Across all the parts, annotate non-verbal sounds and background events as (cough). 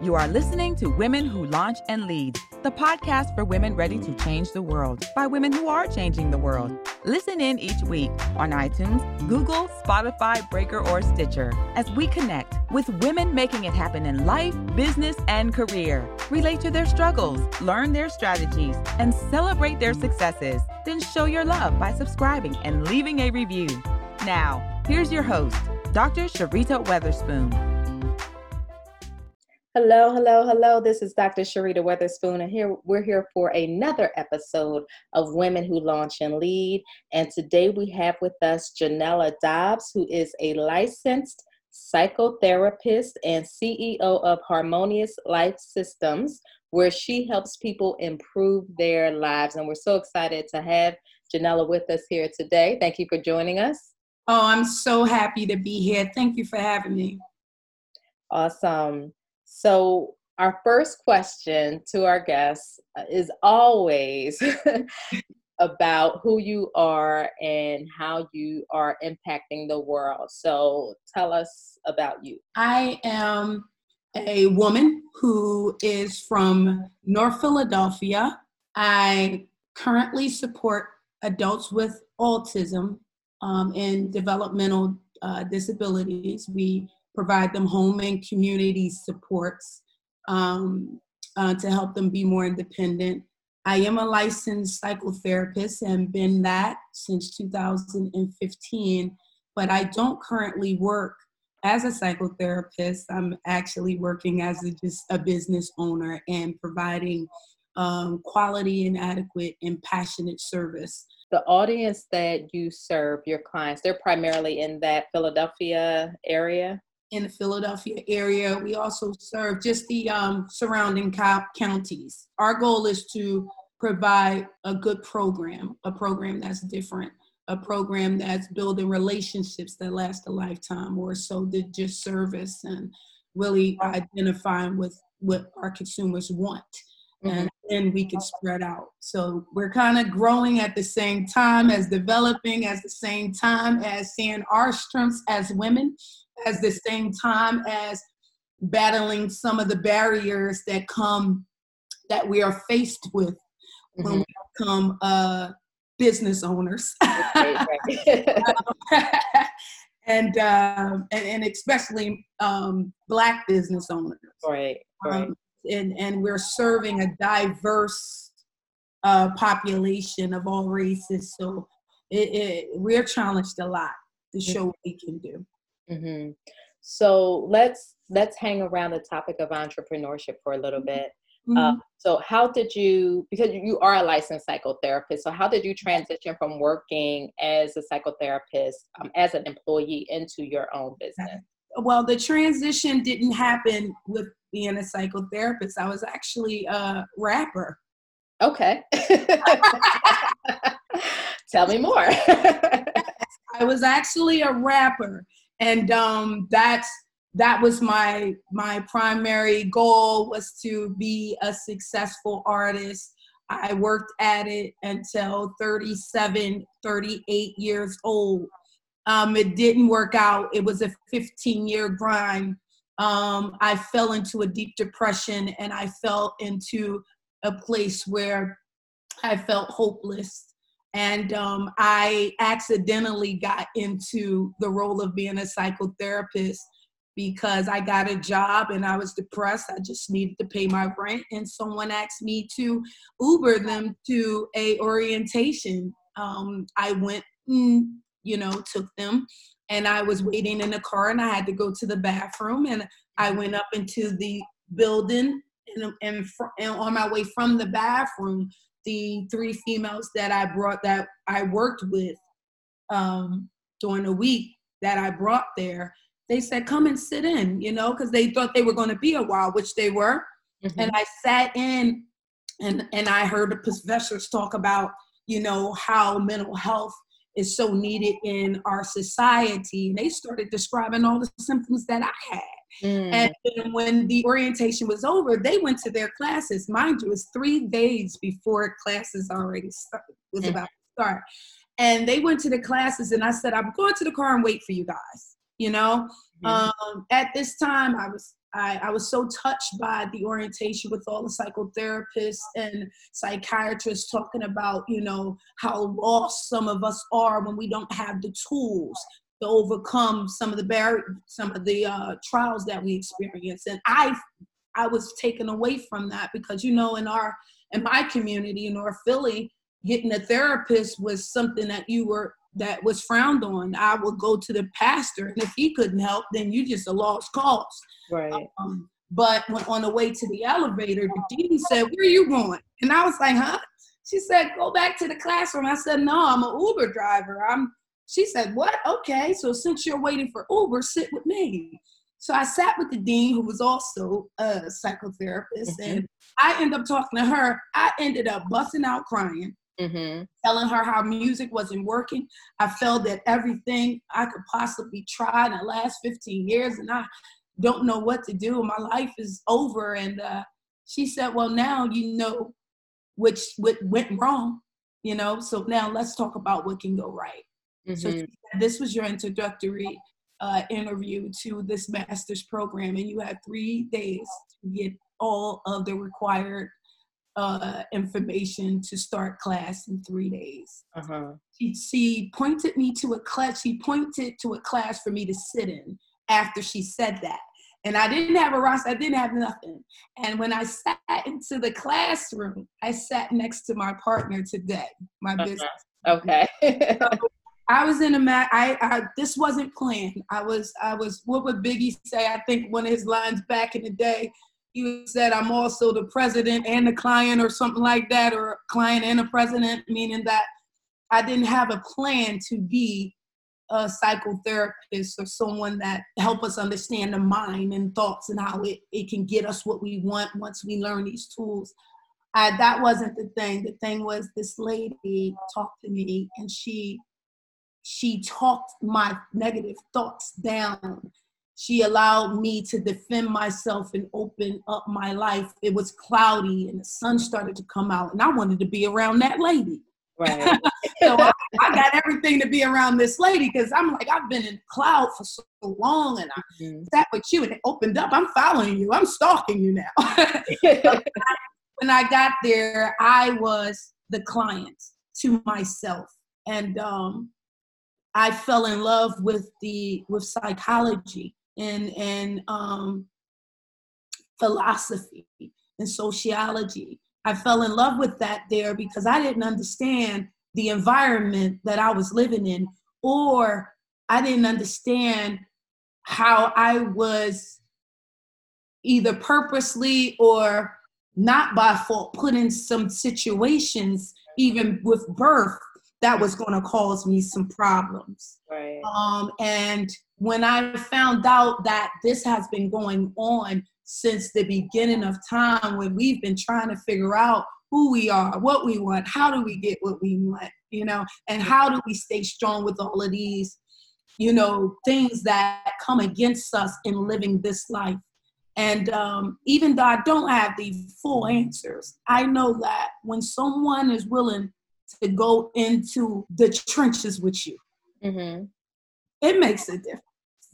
You are listening to Women Who Launch and Lead, the podcast for women ready to change the world by women who are changing the world. Listen in each week on iTunes, Google, Spotify, Breaker, or Stitcher as we connect with women making it happen in life, business, and career. Relate to their struggles, learn their strategies, and celebrate their successes. Then show your love by subscribing and leaving a review. Now, here's your host, Dr. Sharita Weatherspoon. Hello, hello, hello. This is Dr. Sharita Weatherspoon, and here we're here for another episode of Women Who Launch and Lead. And today we have with us Janella Dobbs, who is a licensed psychotherapist and CEO of Harmonious Life Systems, where she helps people improve their lives. And we're so excited to have Janella with us here today. Thank you for joining us. Oh, I'm so happy to be here. Thank you for having me. Awesome. So, our first question to our guests uh, is always (laughs) about who you are and how you are impacting the world. So, tell us about you. I am a woman who is from North Philadelphia. I currently support adults with autism um, and developmental uh, disabilities. We provide them home and community supports um, uh, to help them be more independent. I am a licensed psychotherapist and been that since 2015, but I don't currently work as a psychotherapist. I'm actually working as a, just a business owner and providing um, quality and adequate and passionate service. The audience that you serve, your clients, they're primarily in that Philadelphia area? In the Philadelphia area. We also serve just the um, surrounding co- counties. Our goal is to provide a good program, a program that's different, a program that's building relationships that last a lifetime, or so than just service and really identifying with what our consumers want. Mm-hmm. And then we can spread out. So we're kind of growing at the same time as developing, at the same time as seeing our strengths as women as the same time as battling some of the barriers that come that we are faced with mm-hmm. when we become uh, business owners. (laughs) and, um, and, and especially um, black business owners. Right. Right. Um, and and we're serving a diverse uh, population of all races. So it, it, we're challenged a lot to show what we can do. Mm-hmm. So let's let's hang around the topic of entrepreneurship for a little bit. Uh, mm-hmm. Uh, so how did you because you are a licensed psychotherapist so how did you transition from working as a psychotherapist um, as an employee into your own business? Well the transition didn't happen with being a psychotherapist. I was actually a rapper. Okay. (laughs) (laughs) Tell me more. (laughs) I was actually a rapper and um, that's that was my my primary goal was to be a successful artist. I worked at it until 37 38 years old. Um, it didn't work out. It was a 15 year grind. Um, i fell into a deep depression and i fell into a place where i felt hopeless and um, I accidentally got into the role of being a psychotherapist because I got a job and I was depressed. I just needed to pay my rent, and someone asked me to Uber them to a orientation. Um, I went, and, you know, took them, and I was waiting in the car, and I had to go to the bathroom, and I went up into the building, and, and, fr- and on my way from the bathroom, the three females that I brought that I worked with um, during the week that I brought there, they said, come and sit in, you know, because they thought they were going to be a while, which they were. Mm-hmm. And I sat in and, and I heard the professors talk about, you know, how mental health is so needed in our society. And they started describing all the symptoms that I had. Mm. And when the orientation was over, they went to their classes. Mind you, it was three days before classes already start, was mm. about to start. And they went to the classes, and I said, I'm going to the car and wait for you guys, you know? Mm-hmm. Um, at this time, I was I, I, was so touched by the orientation with all the psychotherapists and psychiatrists talking about, you know, how lost some of us are when we don't have the tools to overcome some of the bar- some of the uh, trials that we experience. And I, I was taken away from that because, you know, in our in my community in North Philly, getting a therapist was something that you were that was frowned on. I would go to the pastor, and if he couldn't help, then you just a lost cause. Right. Um, but when on the way to the elevator, the dean said, "Where are you going?" And I was like, "Huh?" She said, "Go back to the classroom." I said, "No, I'm an Uber driver. I'm." She said, "What? Okay, so since you're waiting for Uber, sit with me." So I sat with the dean, who was also a psychotherapist, mm-hmm. and I ended up talking to her. I ended up busting out crying mm-hmm. telling her how music wasn't working. I felt that everything I could possibly try in the last 15 years, and I don't know what to do. My life is over. And uh, she said, Well, now you know which what went wrong, you know, so now let's talk about what can go right. Mm-hmm. So said, this was your introductory uh, interview to this master's program, and you had three days to get all of the required uh, information to start class in three days. Uh-huh. She, she pointed me to a class. She pointed to a class for me to sit in after she said that. And I didn't have a roster. I didn't have nothing. And when I sat into the classroom, I sat next to my partner today, my uh-huh. business. Okay. so I was in a mat. I, I this wasn't planned. I was I was what would Biggie say? I think one of his lines back in the day he said I'm also the president and the client or something like that, or client and a president, meaning that I didn't have a plan to be a psychotherapist or someone that help us understand the mind and thoughts and how it, it can get us what we want once we learn these tools. I, that wasn't the thing. The thing was this lady talked to me and she she talked my negative thoughts down she allowed me to defend myself and open up my life. It was cloudy and the sun started to come out, and I wanted to be around that lady. Right. (laughs) so I, I, got everything to be around this lady because I'm like, I've been in cloud for so long and I mm-hmm. sat with you and it opened up. I'm following you. I'm stalking you now. (laughs) when I got there, I was the client to myself. And um, I fell in love with the with psychology and and um, philosophy and sociology. I fell in love with that there because I didn't understand the environment that I was living in, or I didn't understand how I was either purposely or not by fault put in some situations, even with birth, that was going to cause me some problems. Right. Um, and when I found out that this has been going on since the beginning of time, when we've been trying to figure out who we are, what we want, how do we get what we want, you know, and how do we stay strong with all of these, you know, things that come against us in living this life. And um, even though I don't have the full answers, I know that when someone is willing to go into the trenches with you, mm-hmm. it makes a difference.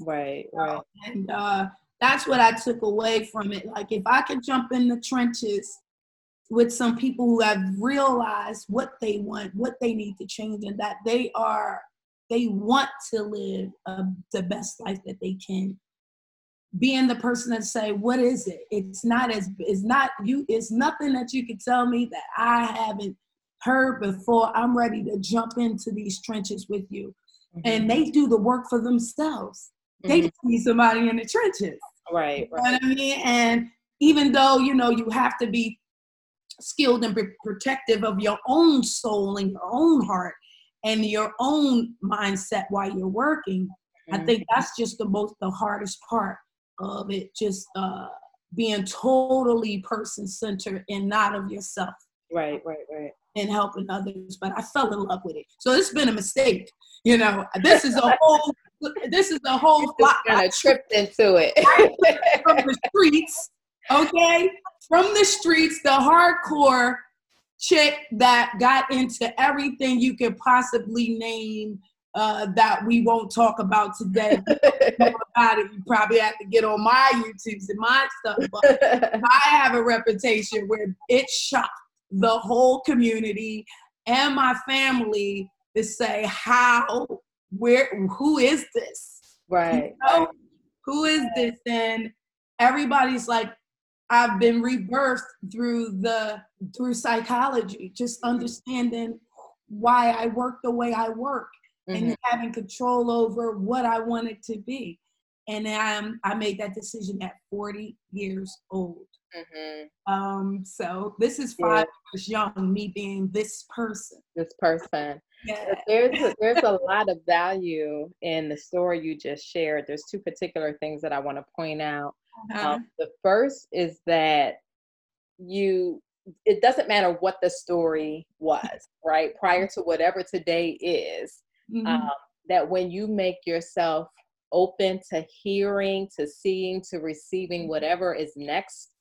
Right, right. And uh, that's what I took away from it. Like, if I could jump in the trenches with some people who have realized what they want, what they need to change, and that they are, they want to live uh, the best life that they can. Being the person that say, "What is it?" It's not as, it's not you. It's nothing that you can tell me that I haven't heard before. I'm ready to jump into these trenches with you, mm-hmm. and they do the work for themselves. They mm-hmm. just need somebody in the trenches. Right, right. You know what I mean? And even though, you know, you have to be skilled and protective of your own soul and your own heart and your own mindset while you're working, mm-hmm. I think that's just the most, the hardest part of it. Just uh, being totally person centered and not of yourself. Right, right, right. And helping others. But I fell in love with it. So it's been a mistake. You know, this is a whole this is a whole flock. Kind of tripped into it from the streets. Okay, from the streets, the hardcore chick that got into everything you could possibly name uh, that we won't talk about today. (laughs) about it, you probably have to get on my YouTubes and my stuff. But I have a reputation where it shocked the whole community and my family to say how, where, who is this? Right. You know, who is this? And everybody's like, I've been rebirthed through the through psychology, just understanding why I work the way I work mm-hmm. and having control over what I wanted to be. And um, I made that decision at 40 years old. Mm-hmm. Um, so this is five years young, me being this person. This person. Yeah. There's a, there's a lot of value in the story you just shared. There's two particular things that I want to point out. Uh-huh. Um, the first is that you it doesn't matter what the story was, right? Prior to whatever today is, mm-hmm. um, that when you make yourself open to hearing, to seeing, to receiving mm-hmm. whatever is next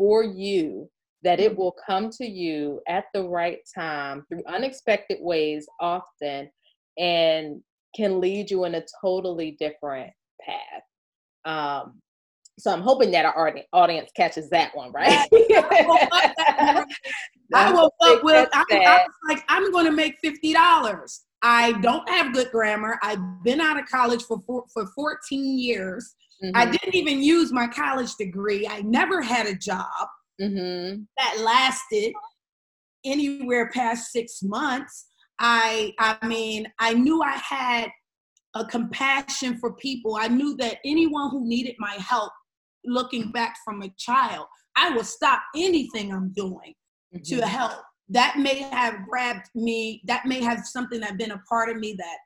for you, that it mm-hmm. will come to you at the right time through unexpected ways often and can lead you in a totally different path. Um, so I'm hoping that our audience catches that one, right? (laughs) I woke up with, I, I was like, I'm going to make $50. I don't have good grammar. I've been out of college for four, for 14 years. Mm-hmm. I didn't even use my college degree. I never had a job mm-hmm. that lasted anywhere past six months. I I mean, I knew I had a compassion for people. I knew that anyone who needed my help, looking back from a child, I would stop anything I'm doing mm-hmm. to help that may have grabbed me that may have something that been a part of me that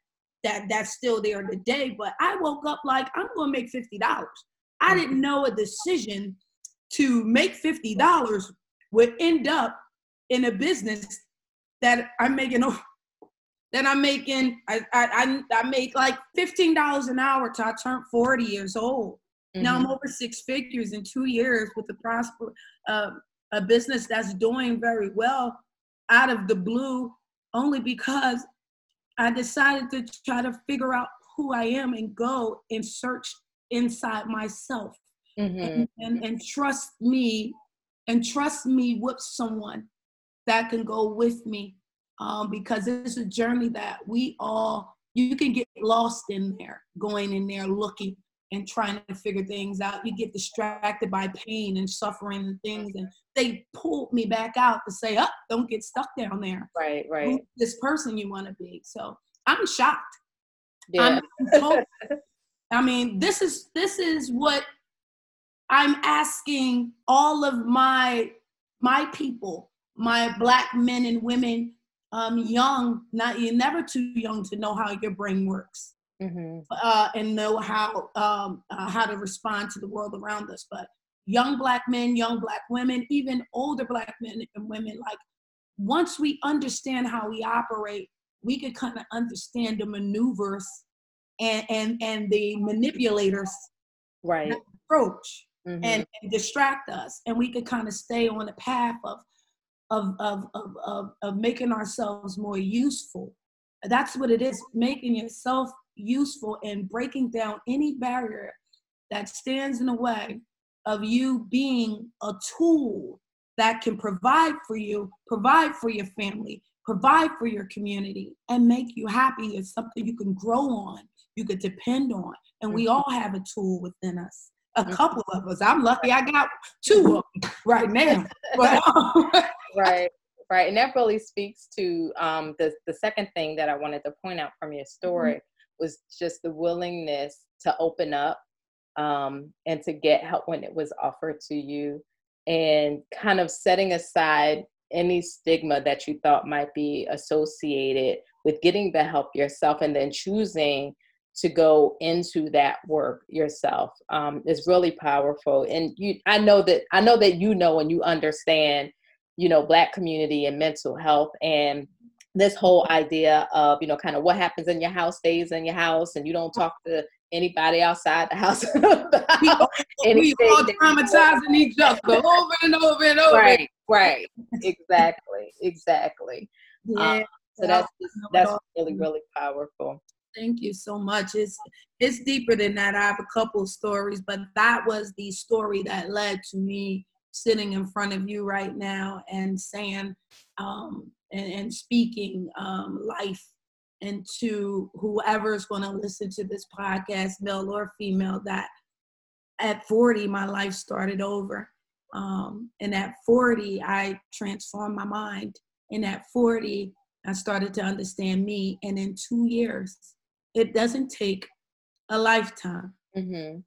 that that's still there today but i woke up like i'm gonna make $50 i didn't mm-hmm. know a decision to make $50 would end up in a business that i'm making that i'm making i i, I make like $15 an hour till i turn 40 years old mm-hmm. now i'm mm-hmm. over six figures in two years with a prosper uh, a business that's doing very well out of the blue only because I decided to try to figure out who I am and go and search inside myself mm-hmm. and, and, and trust me and trust me with someone that can go with me um, because it's a journey that we all you can get lost in there going in there looking and trying to figure things out. You get distracted by pain and suffering and things. And they pulled me back out to say, oh, don't get stuck down there. Right, right. this person you want to be. So I'm shocked. Yeah. I'm I mean, this is this is what I'm asking all of my my people, my black men and women, um, young, not you're never too young to know how your brain works mm-hmm. uh, and know how um, uh, how to respond to the world around us. But young black men, young black women, even older black men and women, like once we understand how we operate, we could kind of understand the maneuvers and and and the manipulators right approach mm-hmm. and, and, distract us and we could kind of stay on the path of of, of of of of making ourselves more useful that's what it is making yourself useful in breaking down any barrier that stands in the way of you being a tool that can provide for you, provide for your family, provide for your community, and make you happy is something you can grow on, you could depend on. And we all have a tool within us. A mm-hmm. couple of us. I'm lucky I got two of them right now. (laughs) right right and that really speaks to um, the, the second thing that i wanted to point out from your mm-hmm. story mm-hmm was just the willingness to open up um, and to get help when it was offered to you and kind of setting aside any stigma that you thought might be associated with getting the help yourself and then choosing to go into that work yourself um, is really powerful and you i know that i know that you know and you understand you know black community and mental health and this whole idea of you know kind of what happens in your house stays in your house and you don't talk to anybody outside the house (laughs) we all traumatizing each other (laughs) over and over and over. Right right. (laughs) Exactly exactly. Yeah um, so that's that's really really powerful. Thank you so much. It's it's deeper than that. I have a couple stories, but that was the story that led to me sitting in front of you right now and saying um, and, and speaking um, life into whoever is going to listen to this podcast, male or female, that at 40, my life started over. Um, and at 40, I transformed my mind. And at 40, I started to understand me. And in two years, it doesn't take a lifetime. Mm-hmm.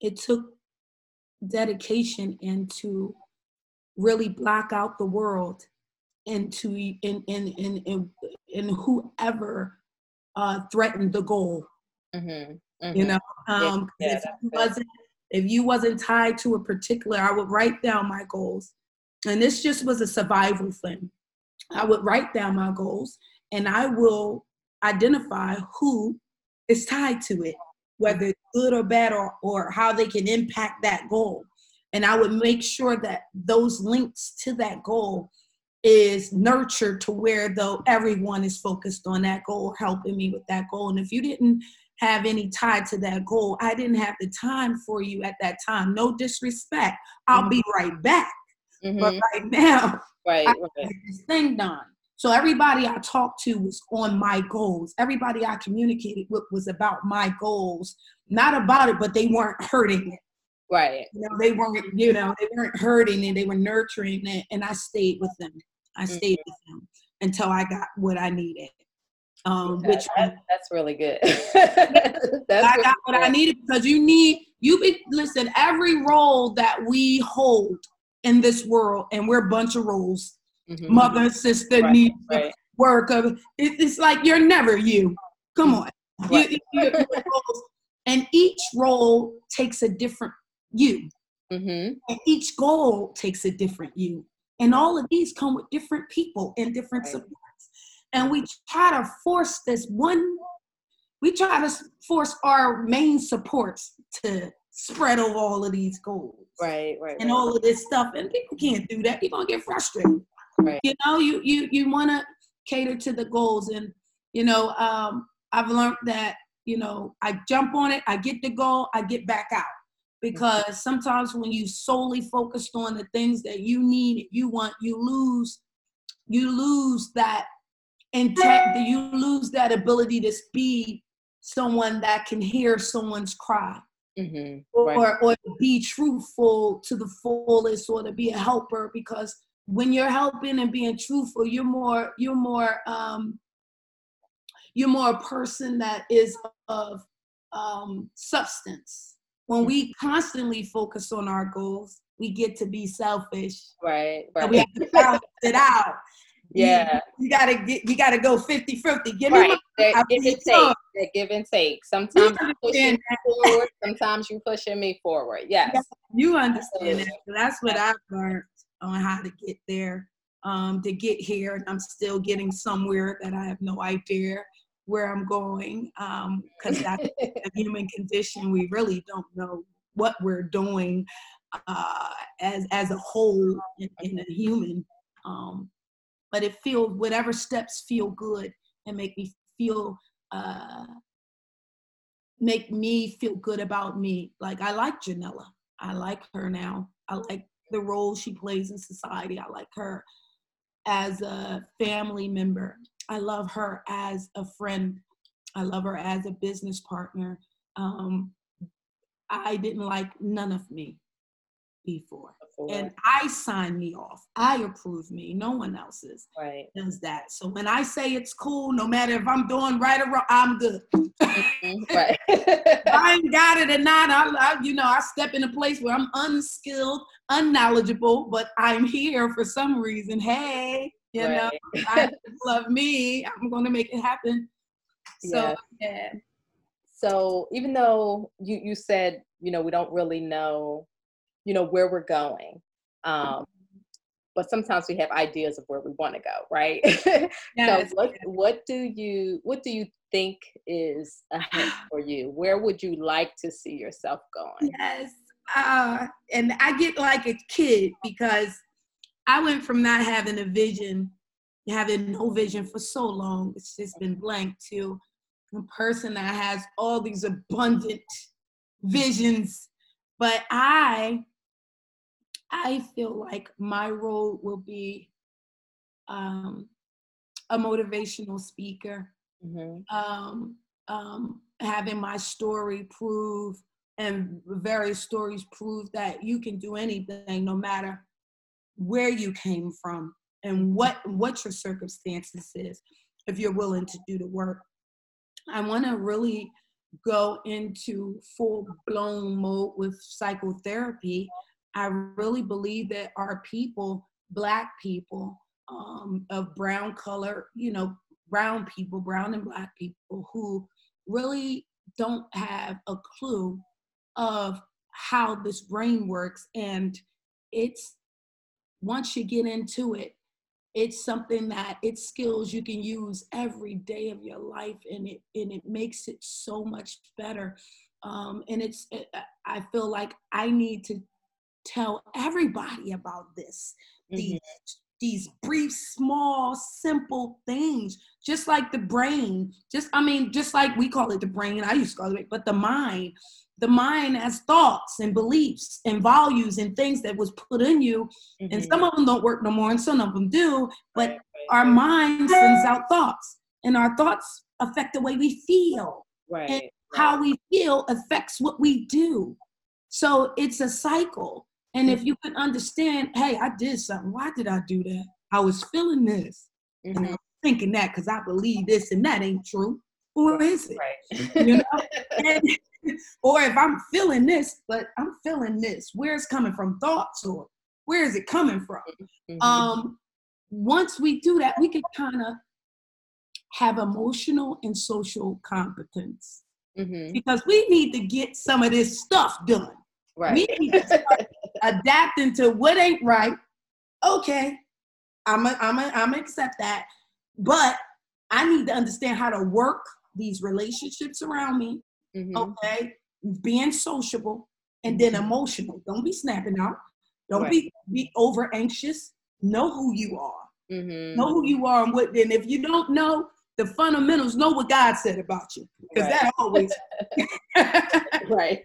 It took dedication and to really block out the world and to in in in in, in whoever uh, threatened the goal. Mm-hmm. Mm-hmm. You know, um, yeah, if you wasn't if you wasn't tied to a particular, I would write down my goals, and this just was a survival thing. I would write down my goals, and I will identify who is tied to it, whether it's good or bad, or or how they can impact that goal. And I would make sure that those links to that goal is nurtured to where though everyone is focused on that goal, helping me with that goal. And if you didn't have any tie to that goal, I didn't have the time for you at that time. No disrespect. I'll mm-hmm. be right back. Mm-hmm. But right now, right, right. this thing done. So everybody I talked to was on my goals. Everybody I communicated with was about my goals, not about it, but they weren't hurting it. Right. You know, they weren't, you know, they weren't hurting it, they were nurturing it, and I stayed with them. I mm-hmm. stayed with them until I got what I needed. Um, yeah, which that, that's really good. (laughs) (laughs) that's I got what I needed because you need you be listen. Every role that we hold in this world, and we're a bunch of roles. Mm-hmm. Mother, sister, right, niece, right. work of it, it's like you're never you. Come on, right. you, you, and each role takes a different you, mm-hmm. and each goal takes a different you. And all of these come with different people and different right. supports. And we try to force this one, we try to force our main supports to spread over all of these goals. Right, right. And right. all of this stuff. And people can't do that. People get frustrated. Right. You know, you you you wanna cater to the goals. And, you know, um, I've learned that, you know, I jump on it, I get the goal, I get back out because sometimes when you solely focused on the things that you need you want you lose you lose that intent you lose that ability to be someone that can hear someone's cry mm-hmm. right. or, or be truthful to the fullest or to be a helper because when you're helping and being truthful you're more you're more um you're more a person that is of um substance when we constantly focus on our goals, we get to be selfish. Right. right. And we have to balance it out. Yeah. You, you, gotta get you gotta go 50 50. Give right. me my, give and take. That give and take. Sometimes you pushing forward, sometimes you pushing me forward. Yes. You understand that. That's what I've learned on how to get there. Um, to get here, and I'm still getting somewhere that I have no idea where I'm going because um, that's (laughs) a human condition. We really don't know what we're doing uh, as as a whole in, in a human. Um, but it feels whatever steps feel good and make me feel uh, make me feel good about me. Like I like Janella. I like her now. I like the role she plays in society. I like her as a family member. I love her as a friend. I love her as a business partner. Um, I didn't like none of me before. And I sign me off. I approve me. No one else is right. does that. So when I say it's cool, no matter if I'm doing right or wrong, I'm good. Mm-hmm. (laughs) right. I ain't got it or not. I, I, you know, I step in a place where I'm unskilled, unknowledgeable, but I'm here for some reason. Hey, you right. know, I love me. I'm going to make it happen. So, yeah. yeah. So even though you, you said, you know, we don't really know, you know, where we're going. Um, but sometimes we have ideas of where we want to go, right? (laughs) Yes. so what what do you what do you think is ahead (sighs) for you? Where would you like to see yourself going? Yes. Uh, and I get like a kid because I went from not having a vision, having no vision for so long, it's just been blank, to a person that has all these abundant visions, but I I feel like my role will be um, a motivational speaker, mm-hmm. um, um, having my story prove and various stories prove that you can do anything no matter where you came from and mm-hmm. what what your circumstances is if you're willing to do the work i want to really go into full blown mode with psychotherapy i really believe that our people black people um, of brown color you know brown people brown and black people who really don't have a clue of how this brain works. And it's once you get into it it's something that it's skills you can use every day of your life and it and it makes it so much better. Um, and it's it, i feel like i need to tell everybody about this mm-hmm. these these brief small simple things just like the brain just i mean just like we call it the brain i used to call it but the mind the mind has thoughts and beliefs and values and things that was put in you mm-hmm. and some of them don't work no more and some of them do but right, our mind sends out thoughts and our thoughts affect the way we feel right and how we feel affects what we do so it's a cycle and if you can understand hey i did something why did i do that i was feeling this mm-hmm. and i'm thinking that because i believe this and that ain't true or is it right. (laughs) you know and, (laughs) or if I'm feeling this, but I'm feeling this, where's coming from thoughts or where is it coming from? Mm-hmm. Um, once we do that, we can kind of have emotional and social competence mm-hmm. because we need to get some of this stuff done. Right. We need to start adapting to what ain't right. Okay, I'm a, I'm a, I'm a accept that, but I need to understand how to work these relationships around me mm-hmm. okay? Being sociable and then mm-hmm. emotional. Don't be snapping out. Don't right. be be over anxious. Know who you are. Mm-hmm. Know who you are and what. Then if you don't know the fundamentals, know what God said about you because right. that always (laughs) right.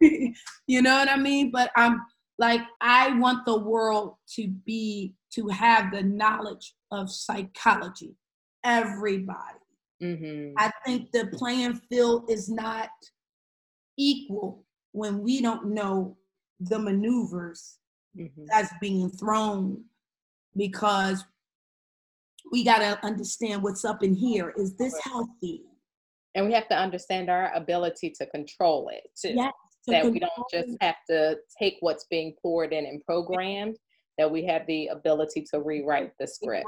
(laughs) you know what I mean? But I'm like I want the world to be to have the knowledge of psychology. Everybody Mm-hmm. I think the playing field is not equal when we don't know the maneuvers mm-hmm. that's being thrown because we got to understand what's up in here. Is this healthy? And we have to understand our ability to control it too. Yes, that we don't just have to take what's being poured in and programmed, that we have the ability to rewrite the script.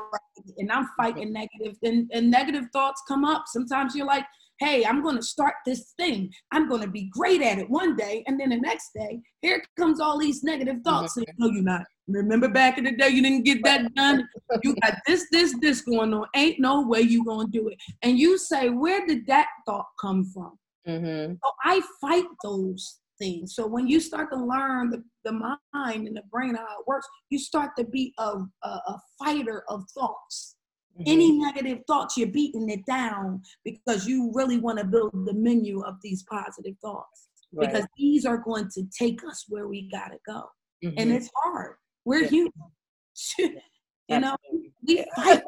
And I'm fighting negative, and, and negative thoughts come up. Sometimes you're like, hey, I'm going to start this thing. I'm going to be great at it one day. And then the next day, here comes all these negative thoughts. Mm-hmm. no, you're not. Remember back in the day, you didn't get that done. (laughs) You got this, this, this going on. Ain't no way you going to do it. And you say, where did that thought come from? Mm-hmm. So I fight those things. So when you start to learn the, the mind and the brain how it works, you start to be a, a, a fighter of thoughts. Mm-hmm. Any negative thoughts, you're beating it down because you really want to build the menu of these positive thoughts. Right. Because these are going to take us where we gotta go. Mm-hmm. And it's hard. We're yeah. human. (laughs) you know, we fight.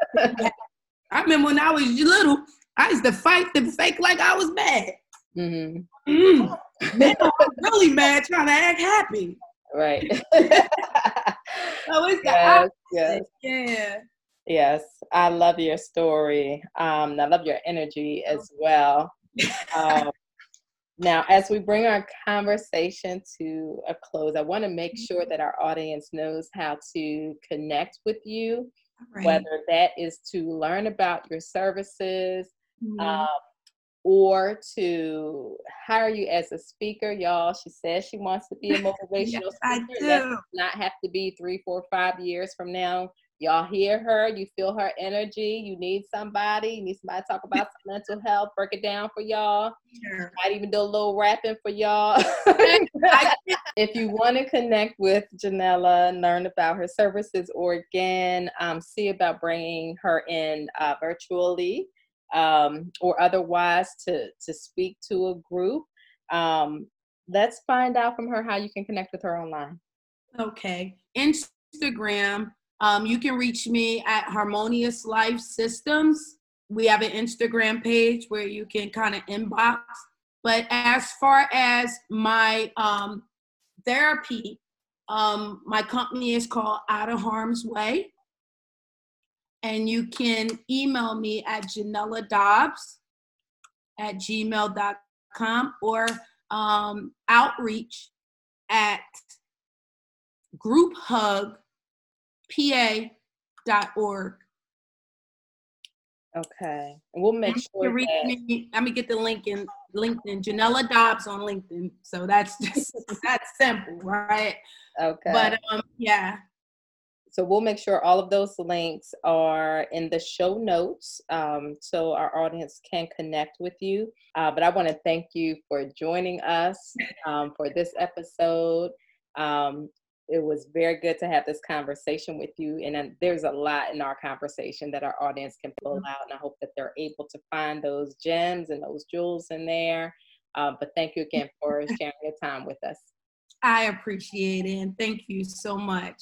I remember when I was little, I used to fight the fake like I was bad. Mm-hmm. Mm. Now I'm really mad trying to act happy. Right. so (laughs) it's yes, yes. Yeah. Yes, I love your story. Um, I love your energy as well. Um, (laughs) now, as we bring our conversation to a close, I want to make sure that our audience knows how to connect with you, right. whether that is to learn about your services, mm-hmm. um, or to hire you as a speaker, y'all. She says she wants to be a (laughs) motivational yes, speaker. That not have to be three, four, five years from now. Y'all hear her, you feel her energy. You need somebody, you need somebody to talk about mental health, break it down for y'all. Sure. Might even do a little rapping for y'all. (laughs) if you want to connect with Janella learn about her services or again, um, see about bringing her in uh, virtually um, or otherwise to to speak to a group, um, let's find out from her how you can connect with her online. Okay, Instagram. Um, you can reach me at Harmonious Life Systems. We have an Instagram page where you can kind of inbox. But as far as my um, therapy, um, my company is called Out of Harm's Way. And you can email me at Janella Dobbs at gmail.com or um, outreach at grouphugpa.org. Okay. And we'll make sure. Reach that... me, let me get the link in LinkedIn. Janella Dobbs on LinkedIn. So that's (laughs) just that's simple, right? Okay. But um, yeah. So we'll make sure all of those links are in the show notes um, so our audience can connect with you. Uh, but I want to thank you for joining us um, for this episode. Um, it was very good to have this conversation with you. And there's a lot in our conversation that our audience can pull mm-hmm. out. And I hope that they're able to find those gems and those jewels in there. Uh, but thank you again for sharing your time with us. I appreciate it. And thank you so much.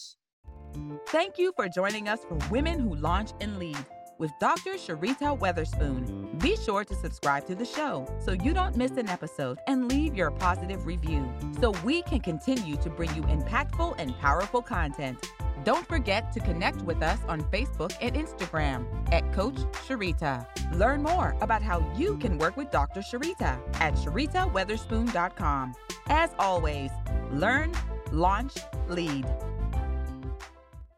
Thank you for joining us for Women Who Launch and Lead with Dr. Sharita Weatherspoon. Be sure to subscribe to the show so you don't miss an episode and leave your positive review so we can continue to bring you impactful and powerful content. Don't forget to connect with us on Facebook and Instagram at Coach Sharita. Learn more about how you can work with Dr. Sharita at sharitaweatherspoon.com. As always, learn, launch, lead.